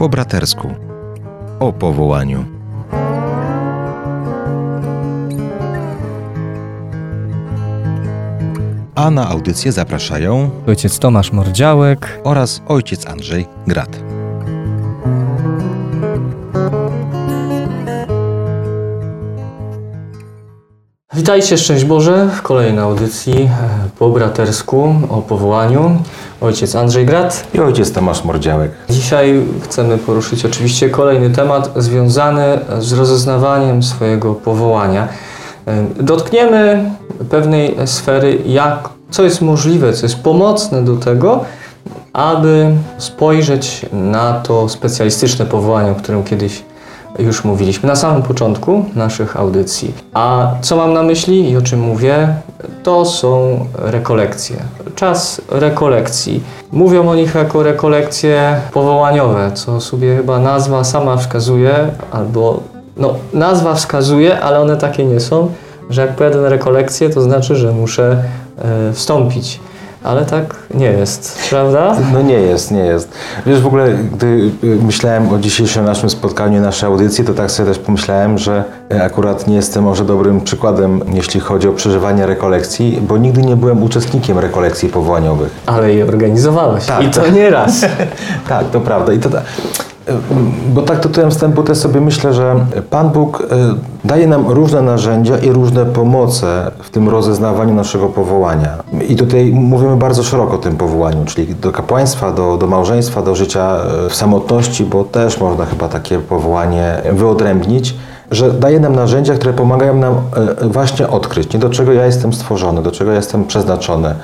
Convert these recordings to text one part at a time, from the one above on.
po bratersku o powołaniu. A na audycję zapraszają Ojciec Tomasz Mordziałek. oraz ojciec Andrzej Grat. Witajcie, szczęść Boże, w kolejnej audycji e, po bratersku o powołaniu. Ojciec Andrzej Grat. I ojciec Tomasz Mordziałek. Dzisiaj chcemy poruszyć oczywiście kolejny temat związany z rozeznawaniem swojego powołania. E, Dotkniemy pewnej sfery, jak, co jest możliwe, co jest pomocne do tego, aby spojrzeć na to specjalistyczne powołanie, o którym kiedyś już mówiliśmy na samym początku naszych audycji. A co mam na myśli i o czym mówię? To są rekolekcje. Czas rekolekcji. Mówią o nich jako rekolekcje powołaniowe, co sobie chyba nazwa sama wskazuje, albo no, nazwa wskazuje, ale one takie nie są, że jak pojadę na rekolekcję, to znaczy, że muszę e, wstąpić. Ale tak nie jest, prawda? No nie jest, nie jest. Wiesz, w ogóle, gdy y, myślałem o dzisiejszym naszym spotkaniu, naszej audycji, to tak sobie też pomyślałem, że y, akurat nie jestem może dobrym przykładem, jeśli chodzi o przeżywanie rekolekcji, bo nigdy nie byłem uczestnikiem rekolekcji powołaniowych. Ale je organizowałeś. Tak, I to tak. nie raz. Tak, to prawda. I to, ta- bo tak tytułem wstępu też sobie myślę, że Pan Bóg y, daje nam różne narzędzia i różne pomoce w tym rozeznawaniu naszego powołania. I tutaj mówimy bardzo szeroko o tym powołaniu, czyli do kapłaństwa, do, do małżeństwa, do życia y, w samotności, bo też można chyba takie powołanie wyodrębnić że daje nam narzędzia, które pomagają nam y, właśnie odkryć, nie do czego ja jestem stworzony, do czego ja jestem przeznaczony,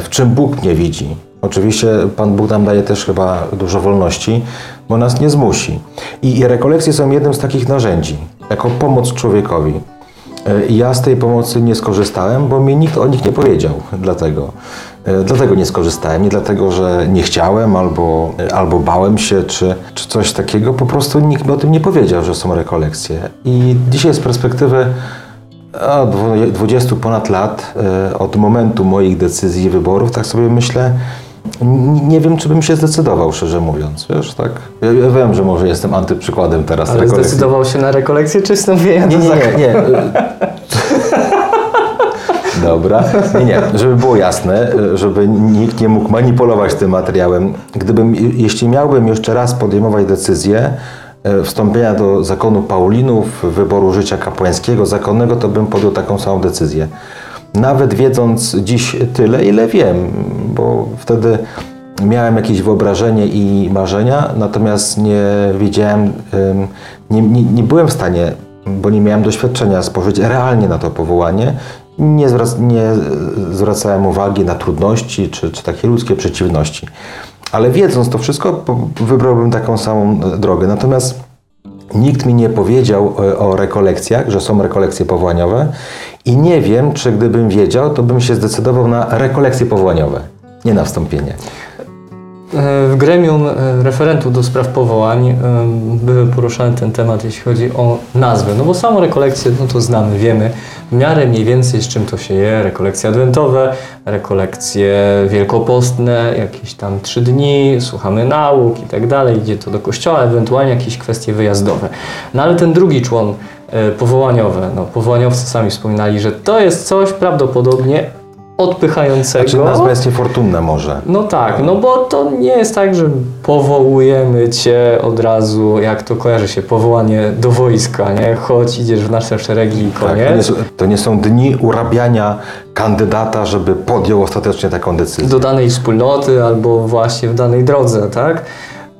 w czym Bóg mnie widzi. Oczywiście Pan Bóg nam daje też chyba dużo wolności, bo nas nie zmusi. I, rekolekcje są jednym z takich narzędzi, jako pomoc człowiekowi. E, ja z tej pomocy nie skorzystałem, bo mi nikt o nich nie powiedział. Dlatego, E, dlatego nie skorzystałem. Nie dlatego, że nie chciałem albo, albo bałem się, czy, czy coś takiego. Po prostu nikt mi o tym nie powiedział, że są rekolekcje. I dzisiaj z perspektywy o, dwu- 20 ponad lat e, od momentu moich decyzji i wyborów, tak sobie myślę, nie wiem, czy bym się zdecydował, szczerze mówiąc. Wiesz, tak? Ja, ja wiem, że może jestem antyprzykładem teraz Ale rekolekcji. zdecydował się na rekolekcję czy wstąpienie Nie, nie, nie, nie. Dobra. Nie, nie. Żeby było jasne, żeby nikt nie mógł manipulować tym materiałem. Gdybym, jeśli miałbym jeszcze raz podejmować decyzję e, wstąpienia do zakonu Paulinów, wyboru życia kapłańskiego, zakonnego, to bym podjął taką samą decyzję. Nawet wiedząc dziś tyle, ile wiem, bo wtedy miałem jakieś wyobrażenie i marzenia, natomiast nie wiedziałem, em, nie, nie, nie byłem w stanie, bo nie miałem doświadczenia, spojrzeć realnie na to powołanie. Nie, zwrac, nie zwracałem uwagi na trudności czy, czy takie ludzkie przeciwności. Ale wiedząc to wszystko, wybrałbym taką samą e, drogę. Natomiast Nikt mi nie powiedział e, o rekolekcjach, że są rekolekcje powołaniowe i nie wiem, czy gdybym wiedział, to bym się zdecydował na rekolekcje powołaniowe, nie na wstąpienie. E, W gremium e, referentów do spraw powołań e, były poruszany ten temat, jeśli chodzi o nazwę. No bo samą rekolekcję, no to znamy, wiemy w miarę mniej więcej z czym to się je. Rekolekcje adwentowe, rekolekcje wielkopostne, jakieś tam trzy dni, słuchamy nauk i tak dalej, idzie to do kościoła, ewentualnie jakieś kwestie wyjazdowe. No ale ten drugi człon e, powołaniowy, no powołaniowcy sami wspominali, że to jest coś prawdopodobnie odpychającego. Znaczy nazwa jest niefortunna może. No tak, no bo to nie jest tak, że powołujemy cię od razu, jak to kojarzy się, powołanie do wojska, nie? Chodź, idziesz w nasze szeregi i Tak, to, nie, koniec. są- to nie są dni urabiania kandydata, żeby podjął ostatecznie taką decyzję. do danej wspólnoty albo właśnie w danej drodze, tak?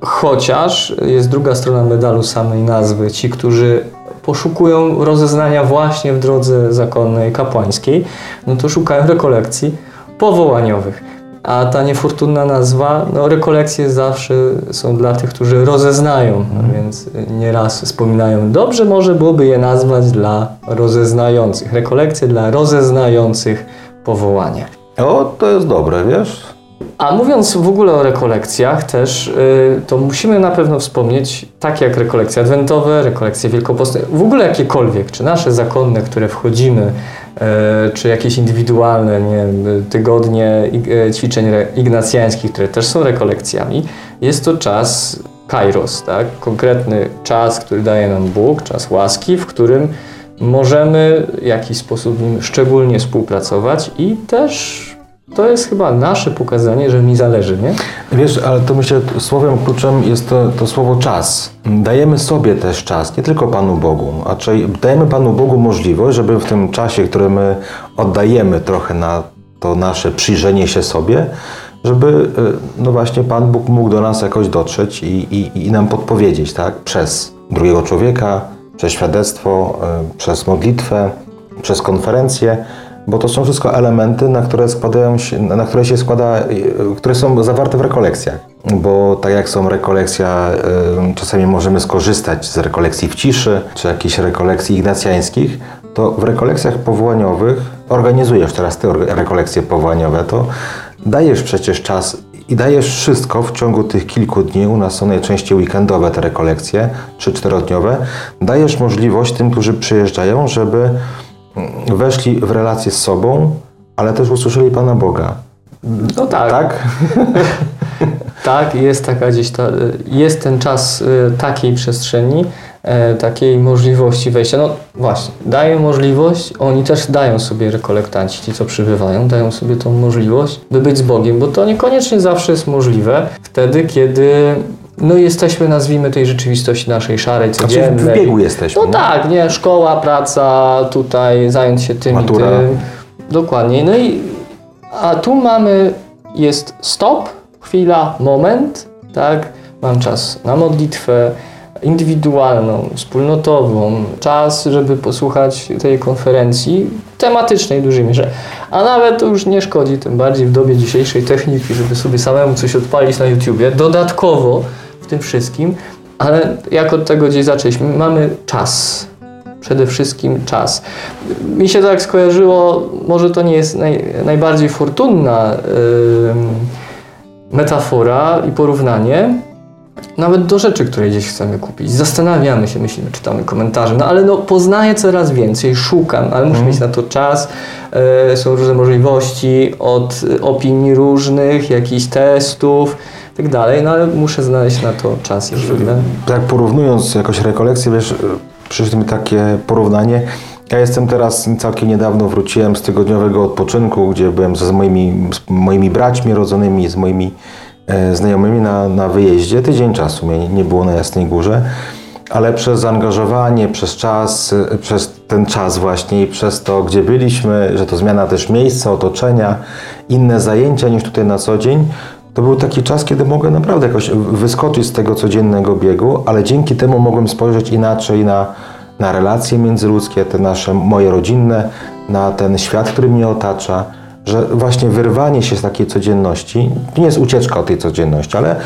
Chociaż jest druga strona medalu samej nazwy. Ci, którzy poszukują rozeznania właśnie w drodze zakonnej, kapłańskiej, no to szukają rekolekcji powołaniowych. A ta niefortunna nazwa, no rekolekcje zawsze są dla tych, którzy rozeznają, no więc nieraz wspominają, dobrze może byłoby je nazwać dla rozeznających. Rekolekcje dla rozeznających powołanie. O, to jest dobre, wiesz? A mówiąc w ogóle o rekolekcjach też, y, to musimy na pewno wspomnieć, tak jak rekolekcje adwentowe, rekolekcje wielkopostne, w ogóle jakiekolwiek, czy nasze zakonne, które wchodzimy, y, czy jakieś indywidualne, nie y, tygodnie ćwiczeń ignacjańskich, które też są rekolekcjami, jest to czas kairos, tak? konkretny czas, który daje nam Bóg, czas łaski, w którym możemy w jakiś sposób nim szczególnie współpracować i też to jest chyba nasze pokazanie, że mi zależy, nie? Wiesz, ale to myślę, słowem kluczem jest to, to słowo czas. Dajemy sobie też czas, nie tylko Panu Bogu, a czyli dajemy Panu Bogu możliwość, żeby w tym czasie, który my oddajemy trochę na to nasze przyjrzenie się sobie, żeby y, no właśnie Pan Bóg mógł do nas jakoś dotrzeć i, i, i nam podpowiedzieć, tak? Przez drugiego człowieka, przez świadectwo, y, przez modlitwę, przez konferencję, bo to są wszystko elementy, na które, składają się, na które się składa, które są zawarte w rekolekcjach. Bo tak jak są rekolekcja, czasami możemy skorzystać z rekolekcji w ciszy, czy jakichś rekolekcji ignacjańskich, to w rekolekcjach powołaniowych organizujesz teraz ty rekolekcje powołaniowe, to dajesz przecież czas i dajesz wszystko w ciągu tych kilku dni. U nas są najczęściej weekendowe te rekolekcje, czy czterodniowe. Dajesz możliwość tym, którzy przyjeżdżają, żeby weszli w relację z sobą, ale też usłyszeli Pana Boga. No tak. Tak? tak, jest taka gdzieś ta, jest ten czas y, takiej przestrzeni, e, takiej możliwości wejścia. No właśnie, daje możliwość, oni też dają sobie rekolektanci, ci co przybywają, dają sobie tą możliwość, by być z Bogiem, bo to niekoniecznie zawsze jest możliwe wtedy, kiedy no jesteśmy, nazwijmy tej rzeczywistości naszej szarej, Znaczy codziennej. w biegu jesteśmy. No tak, nie, szkoła, praca, tutaj zająć się tym Matura. i tym. Dokładnie. No i a tu mamy, jest stop, chwila, moment, tak? Mam czas na modlitwę indywidualną, wspólnotową, czas, żeby posłuchać tej konferencji tematycznej w dużej mierze. A nawet to już nie szkodzi, tym bardziej w dobie dzisiejszej techniki, żeby sobie samemu coś odpalić na YouTubie. Dodatkowo w tym wszystkim, ale jak od tego gdzieś zaczęliśmy, mamy czas. Przede wszystkim czas. Mi się tak skojarzyło, może to nie jest naj, najbardziej fortunna yy, metafora i porównanie, nawet do rzeczy, które gdzieś chcemy kupić. Zastanawiamy się, myślimy, czytamy komentarze, no ale no poznaję coraz więcej, szukam, ale muszę mieć na to czas. E, są różne możliwości od opinii różnych, jakichś testów tak dalej, no ale muszę znaleźć na to czas i chwilę. Tak porównując jakoś rekolekcję, wiesz, przyszło mi takie porównanie. Ja jestem teraz, całkiem niedawno wróciłem z tygodniowego odpoczynku, gdzie byłem z moimi, z moimi braćmi rodzonymi, z moimi e, znajomymi na, na wyjeździe. Tydzień czasu mnie nie było na Jasnej Górze, ale przez zaangażowanie, przez czas, przez ten czas właśnie i przez to, gdzie byliśmy, że to zmiana też miejsca, otoczenia, inne zajęcia niż tutaj na co dzień, to był taki czas, kiedy mogłem naprawdę jakoś wyskoczyć z tego codziennego biegu, ale dzięki temu mogłem spojrzeć inaczej na, na relacje międzyludzkie, te nasze, moje rodzinne, na ten świat, który mnie otacza, że właśnie wyrwanie się z takiej codzienności, nie jest ucieczka od tej codzienności, ale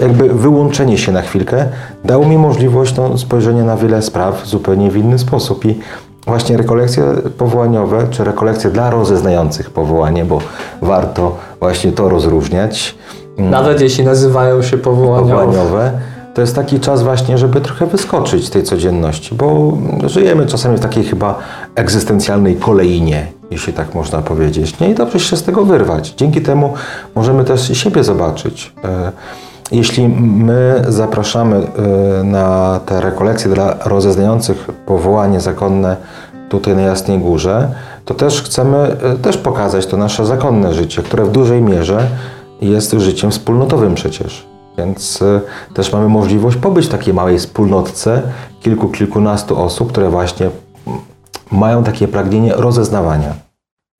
jakby wyłączenie się na chwilkę dało mi możliwość no, spojrzenia na wiele spraw zupełnie w inny sposób i właśnie rekolekcje powołaniowe, czy rekolekcje dla rozeznających powołanie, bo warto właśnie to rozróżniać. Nawet jeśli nazywają się. Powołaniowe. To jest taki czas właśnie, żeby trochę wyskoczyć z tej codzienności, bo żyjemy czasami w takiej chyba egzystencjalnej kolejinie, jeśli tak można powiedzieć. Nie? I dobrze się z tego wyrwać. Dzięki temu możemy też siebie zobaczyć. Jeśli my zapraszamy e, na te rekolekcje dla rozeznających powołanie zakonne tutaj na Jasnej Górze, to też chcemy e, też pokazać to nasze zakonne życie, które w dużej mierze jest życiem wspólnotowym przecież. Więc e, też mamy możliwość pobyć w takiej małej wspólnotce kilku, kilkunastu osób, które właśnie mm, mają takie pragnienie rozeznawania.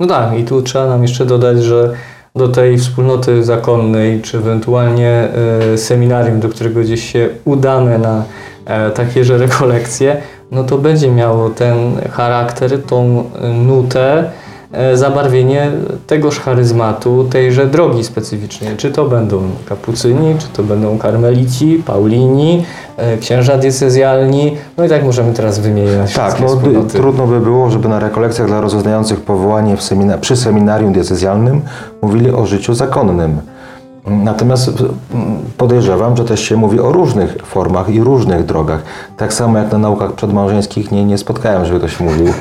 No tak, i tu trzeba nam jeszcze dodać, że do tej wspólnoty zakonnej, czy ewentualnie e, seminarium, do którego gdzieś się udamy na e, takieże rekolekcje, no to będzie miało ten charakter, tą nutę, zabarwienie tegoż charyzmatu, tejże drogi specyficznej. Czy to będą kapucyni, czy to będą karmelici, paulini, e, księża diecezjalni, no i tak możemy teraz wymieniać Tak, no, wspólnoty. trudno by było, żeby na rekolekcjach dla rozeznających powołanie semina- przy seminarium diecezjalnym mówili o życiu zakonnym. Natomiast mm, podejrzewam, że też się mówi o różnych formach i różnych drogach. Tak samo jak na naukach przedmałżeńskich nie, nie spotkałem, żeby ktoś mówił.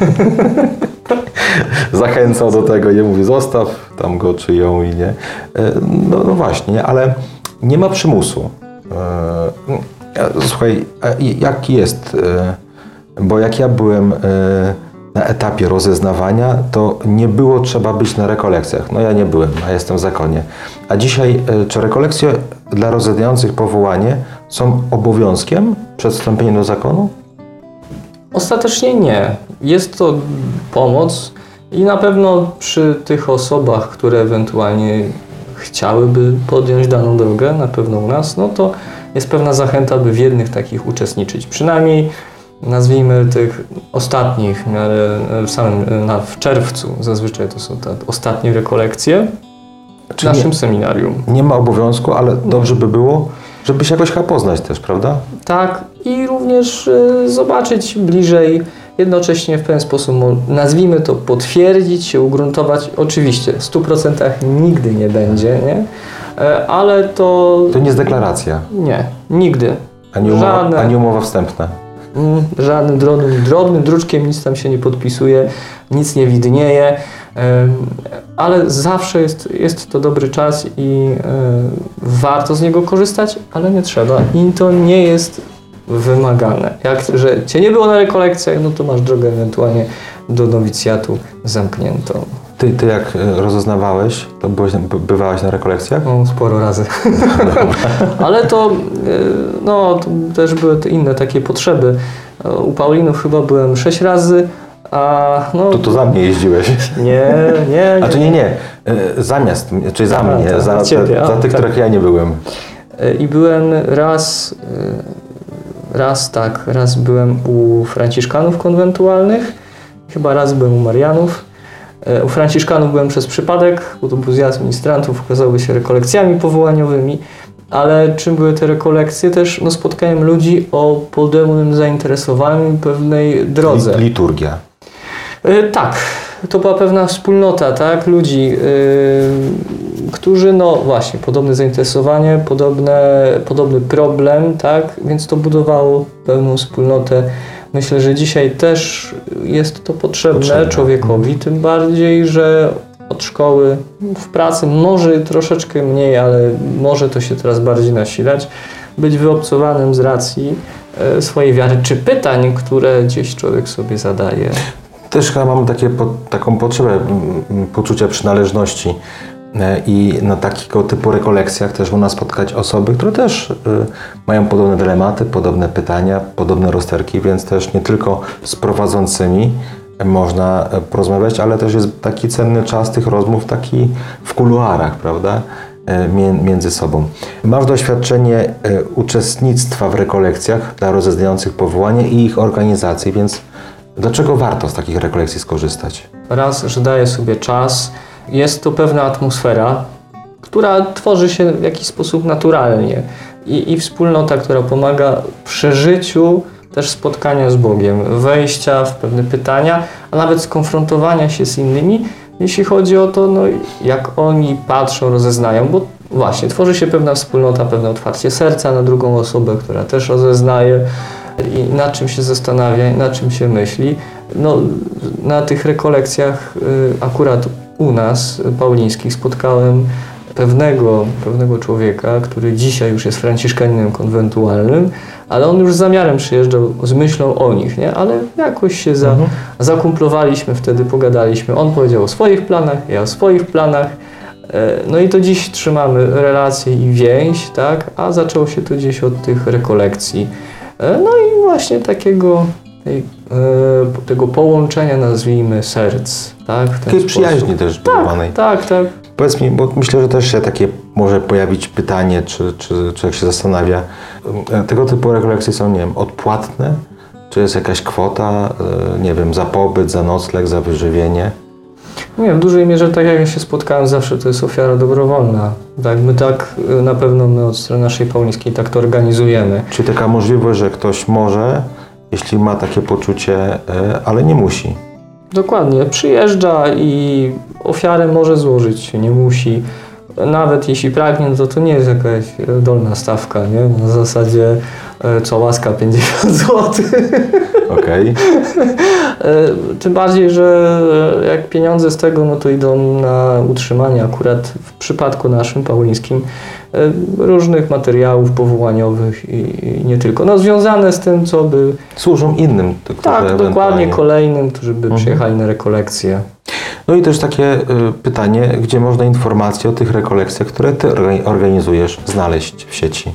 Zachęcał do tego, nie mówi zostaw tam go czy ją i nie. E, No, no właśnie, ale nie ma przymusu. E, Słuchaj, a i- jaki jest, e, bo jak ja byłem e, na etapie rozeznawania, to nie było trzeba być na rekolekcjach. No ja nie byłem, a jestem w zakonie. A dzisiaj, e, czy rekolekcje dla rozwiązających powołanie są obowiązkiem przed do zakonu? Ostatecznie nie. Jest to pomoc i na pewno przy tych osobach, które ewentualnie chciałyby podjąć daną drogę, na pewno u nas, no to jest pewna zachęta, by w jednych takich uczestniczyć. Przynajmniej nazwijmy tych ostatnich, w miarę w samym na, w czerwcu zazwyczaj to są te ostatnie rekolekcje w Czy nie- naszym seminarium. Nie ma obowiązku, ale dobrze by było, żeby się jakoś chyba poznać też, prawda? Tak, i również y, zobaczyć bliżej, jednocześnie w pewien sposób, nazwijmy to, potwierdzić się, ugruntować. Oczywiście, w 100% nigdy nie będzie, nie? E, Ale to To nie jest deklaracja, nie, nigdy. ani umowa, Żadne. ani umowa wstępna. Mm, Żadnym drobnym, drobnym druczkiem nic tam się nie podpisuje, nic nie widnieje, ale zawsze jest, jest to dobry czas i e, warto z niego korzystać, ale nie trzeba. I to nie jest wymagane. Jak, że cię nie było na rekolekcjach, no to masz drogę ewentualnie do nowicjatu zamkniętą. Ty, ty jak e, rozeznawałeś, to byłeś, by- bywałeś na rekolekcjach? No, sporo razy. Ale to, e, no, to też były te inne takie potrzeby. E, U Paulinów chyba byłem sześć razy, a no... To, to za mnie jeździłeś. Nie, nie, Znaczy nie, nie. Zamiast, czyli za A, mnie, tak, za, ciebie, za, za a, tych, tak. których ja nie byłem. I byłem raz, raz tak, raz byłem u Franciszkanów konwentualnych, chyba raz byłem u Marianów. E, U Franciszkanów byłem przez przypadek, bo to był zjazd ministrantów, okazały się rekolekcjami powołaniowymi, ale czym były te rekolekcje? Też no, spotkałem ludzi o podobnym zainteresowaniu pewnej drodze. Li- Liturgia. Y, Tak, to była pewna wspólnota, tak, ludzi, y, którzy, no właśnie, podobne zainteresowanie, podobne, podobny problem, tak, więc to budowało pewną wspólnotę. Myślę, że dzisiaj też jest to potrzebne, Potrzebne. człowiekowi, tym bardziej, że od szkoły w pracy może troszeczkę mniej, ale może to się teraz bardziej nasilać, być wyobcowanym z racji e, swojej wiary, czy pytań, które gdzieś człowiek sobie zadaje. Też chyba mam takie, taką potrzebę poczucia przynależności E, i na takiego typu rekolekcjach też można spotkać osoby, które też y, mają podobne dylematy, podobne pytania, podobne rozterki, więc też nie tylko z prowadzącymi można e, porozmawiać, ale też jest taki cenny czas tych rozmów taki w kuluarach, prawda? E, mię- między sobą. Masz doświadczenie e, uczestnictwa w rekolekcjach dla rozeznających powołanie i ich organizacji, więc dlaczego warto z takich rekolekcji skorzystać? Raz, że daje sobie czas, jest to pewna atmosfera, która tworzy się w jakiś sposób naturalnie. I, i wspólnota, która pomaga przeżyciu też spotkania z Bogiem, wejścia w pewne pytania, a nawet skonfrontowania się z innymi, jeśli chodzi o to, no, jak oni patrzą, rozeznają, bo właśnie tworzy się pewna wspólnota, pewne otwarcie serca na drugą osobę, która też rozeznaje i nad czym się zastanawia, i nad czym się myśli. No, na tych rekolekcjach y, akurat u nas, paulińskich, spotkałem pewnego, pewnego człowieka, który dzisiaj już jest franciszkaninem konwentualnym, ale on już z zamiarem przyjeżdżał z myślą o nich, nie? ale jakoś się za, zakumplowaliśmy, wtedy pogadaliśmy. On powiedział o swoich planach, ja o swoich planach. E, No i to dziś trzymamy relacje i więź, tak? A zaczęło się to gdzieś od tych rekolekcji. E, No i właśnie takiego tej, e, tego połączenia, nazwijmy, serc, tak? Takiej przyjaźni też budowanej. Tak, tak. Powiedz mi, bo myślę, że też się takie może pojawić pytanie, czy, czy człowiek się zastanawia. e, Tego typu rekolekcje są, nie wiem, odpłatne? Czy jest jakaś kwota, nie wiem, za pobyt, za nocleg, za wyżywienie? Nie, w dużej mierze tak jak ja się spotkałem zawsze, to jest ofiara dobrowolna. Tak, my tak, na pewno my od strony naszej paulińskiej tak to organizujemy. Czy taka możliwość, że ktoś może, jeśli ma takie poczucie, e, ale nie musi? Dokładnie, przyjeżdża i ofiarę może złożyć, nie musi. Nawet jeśli pragnie, no to to nie jest jakaś e, dolna stawka, nie? Na zasadzie e, co łaska 50 zł. Okej. E, Tym bardziej, że jak pieniądze z tego, no to idą na utrzymanie akurat w przypadku naszym paulińskim e, różnych materiałów powołaniowych i, nie tylko. No związane z tym, co by... Służą innym. Tak, dokładnie kolejnym, którzy by Mhm. przyjechali na rekolekcje. No i też takie y, pytanie, gdzie można informacje o tych rekolekcjach, które ty orga- organizujesz, znaleźć w sieci.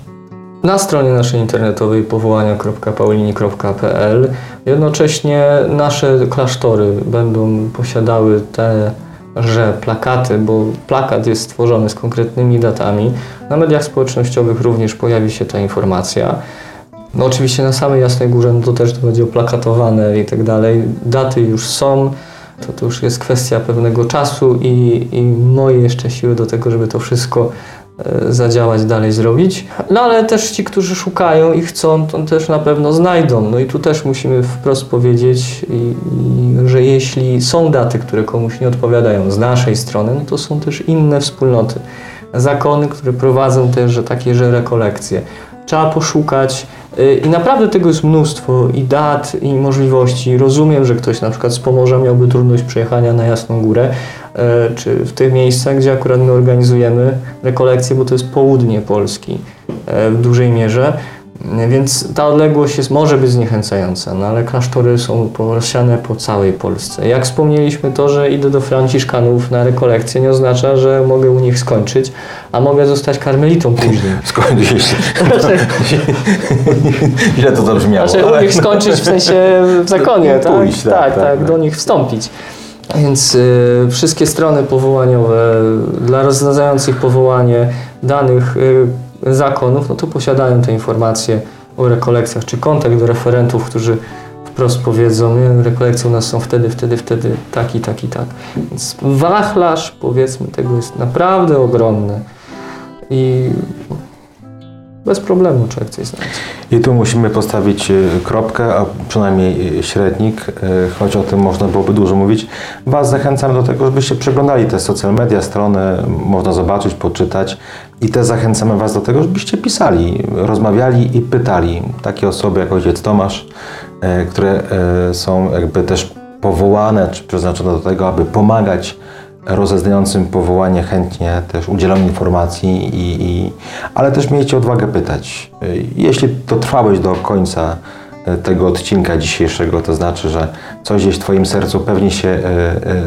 na stronie naszej internetowej powołania.paulini.pl. Jednocześnie nasze klasztory będą posiadały te że plakaty, bo plakat jest stworzony z konkretnymi datami. Na mediach społecznościowych również pojawi się ta informacja. No oczywiście na samej Jasnej Górze no to też to będzie oplakatowane i tak dalej. Daty już są. To, to już jest kwestia pewnego czasu i, i moje jeszcze siły do tego, żeby to wszystko e, zadziałać, dalej zrobić. No ale też ci, którzy szukają i chcą, to też na pewno znajdą. No i tu też musimy wprost powiedzieć, że jeśli są daty, które komuś nie odpowiadają z naszej strony, no to są też inne wspólnoty. Zakony, które prowadzą też że takie, że rekolekcje. Trzeba poszukać i naprawdę tego jest mnóstwo i dat, i możliwości. Rozumiem, że ktoś na przykład z Pomorza miałby trudność przejechania na Jasną Górę, e, czy w tych miejscach, gdzie akurat my organizujemy rekolekcje, bo to jest południe Polski e, w dużej mierze. E, Więc ta odległość jest, może być zniechęcająca, no ale klasztory są rozsiane po całej Polsce. Jak wspomnieliśmy, to, że idę do Franciszkanów na rekolekcję, nie oznacza, że mogę u nich skończyć, a mogę zostać karmelitą później. Skończysz. Znaczy, Źle to zabrzmiało. znaczy u nich skończyć w sensie w zakonie, tak? Pójść, tak, tak, tak, tak, tak. do nich wstąpić. Więc y, wszystkie strony powołaniowe dla rozwiązających powołanie danych y, zakonów, no to posiadają te informacje o rekolekcjach, czy kontakt do referentów, którzy wprost powiedzą, nie, rekolekcje u nas są wtedy, wtedy, wtedy, tak i tak i tak. Więc wachlarz, powiedzmy, tego jest naprawdę ogromny i bez problemu człowiek coś znajdzie. I tu musimy postawić y, kropkę, a przynajmniej y, średnik, y, choć o tym można byłoby dużo mówić. Was zachęcam do tego, żebyście przeglądali te social media, strony, można zobaczyć, poczytać i też zachęcamy Was do tego, żebyście pisali, rozmawiali i pytali. Takie osoby jak ojciec Tomasz, y, które y, są jakby też powołane czy przeznaczone do tego, aby pomagać rozeznającym powołanie chętnie też udzielam informacji, i, i, ale też miejcie odwagę pytać. Y, Jeśli dotrwałeś do końca tego odcinka dzisiejszego, to znaczy, że coś gdzieś w Twoim sercu pewnie się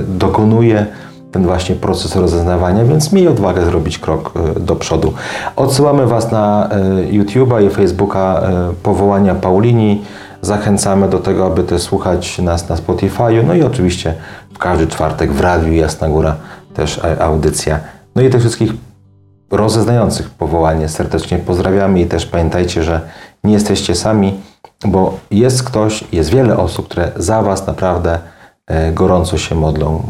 dokonuje, ten właśnie proces rozeznawania, więc miej odwagę zrobić krok y, do przodu. Odsyłamy Was na y, YouTube'a i Facebooka y, powołania Paulini. Zachęcamy do tego, aby też słuchać nas na Spotify'u, no i oczywiście w każdy czwartek w Radiu Jasna Góra też e, audycja. No i tych wszystkich rozeznających powołanie serdecznie pozdrawiamy i też pamiętajcie, że nie jesteście sami, bo jest ktoś, jest wiele osób, które za Was naprawdę e, gorąco się modlą.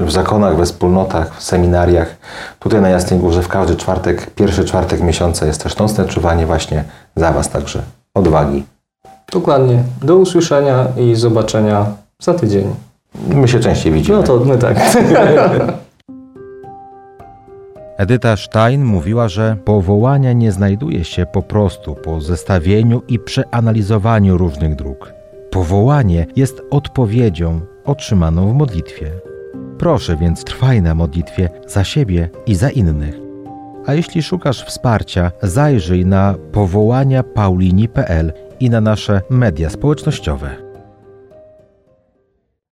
W zakonach, we wspólnotach, w seminariach. Tutaj na Jasnej Górze w każdy czwartek, pierwszy czwartek miesiąca jest też nocne czuwanie właśnie za Was, także odwagi. Dokładnie. Do usłyszenia i zobaczenia za tydzień. My się częściej widzimy. No to my tak. Edyta Stein mówiła, że powołania nie znajduje się po prostu po zestawieniu i przeanalizowaniu różnych dróg. Powołanie jest odpowiedzią otrzymaną w modlitwie. Proszę więc trwaj na modlitwie za siebie i za innych. A jeśli szukasz wsparcia, zajrzyj na powołania paulini.pl i na nasze media społecznościowe.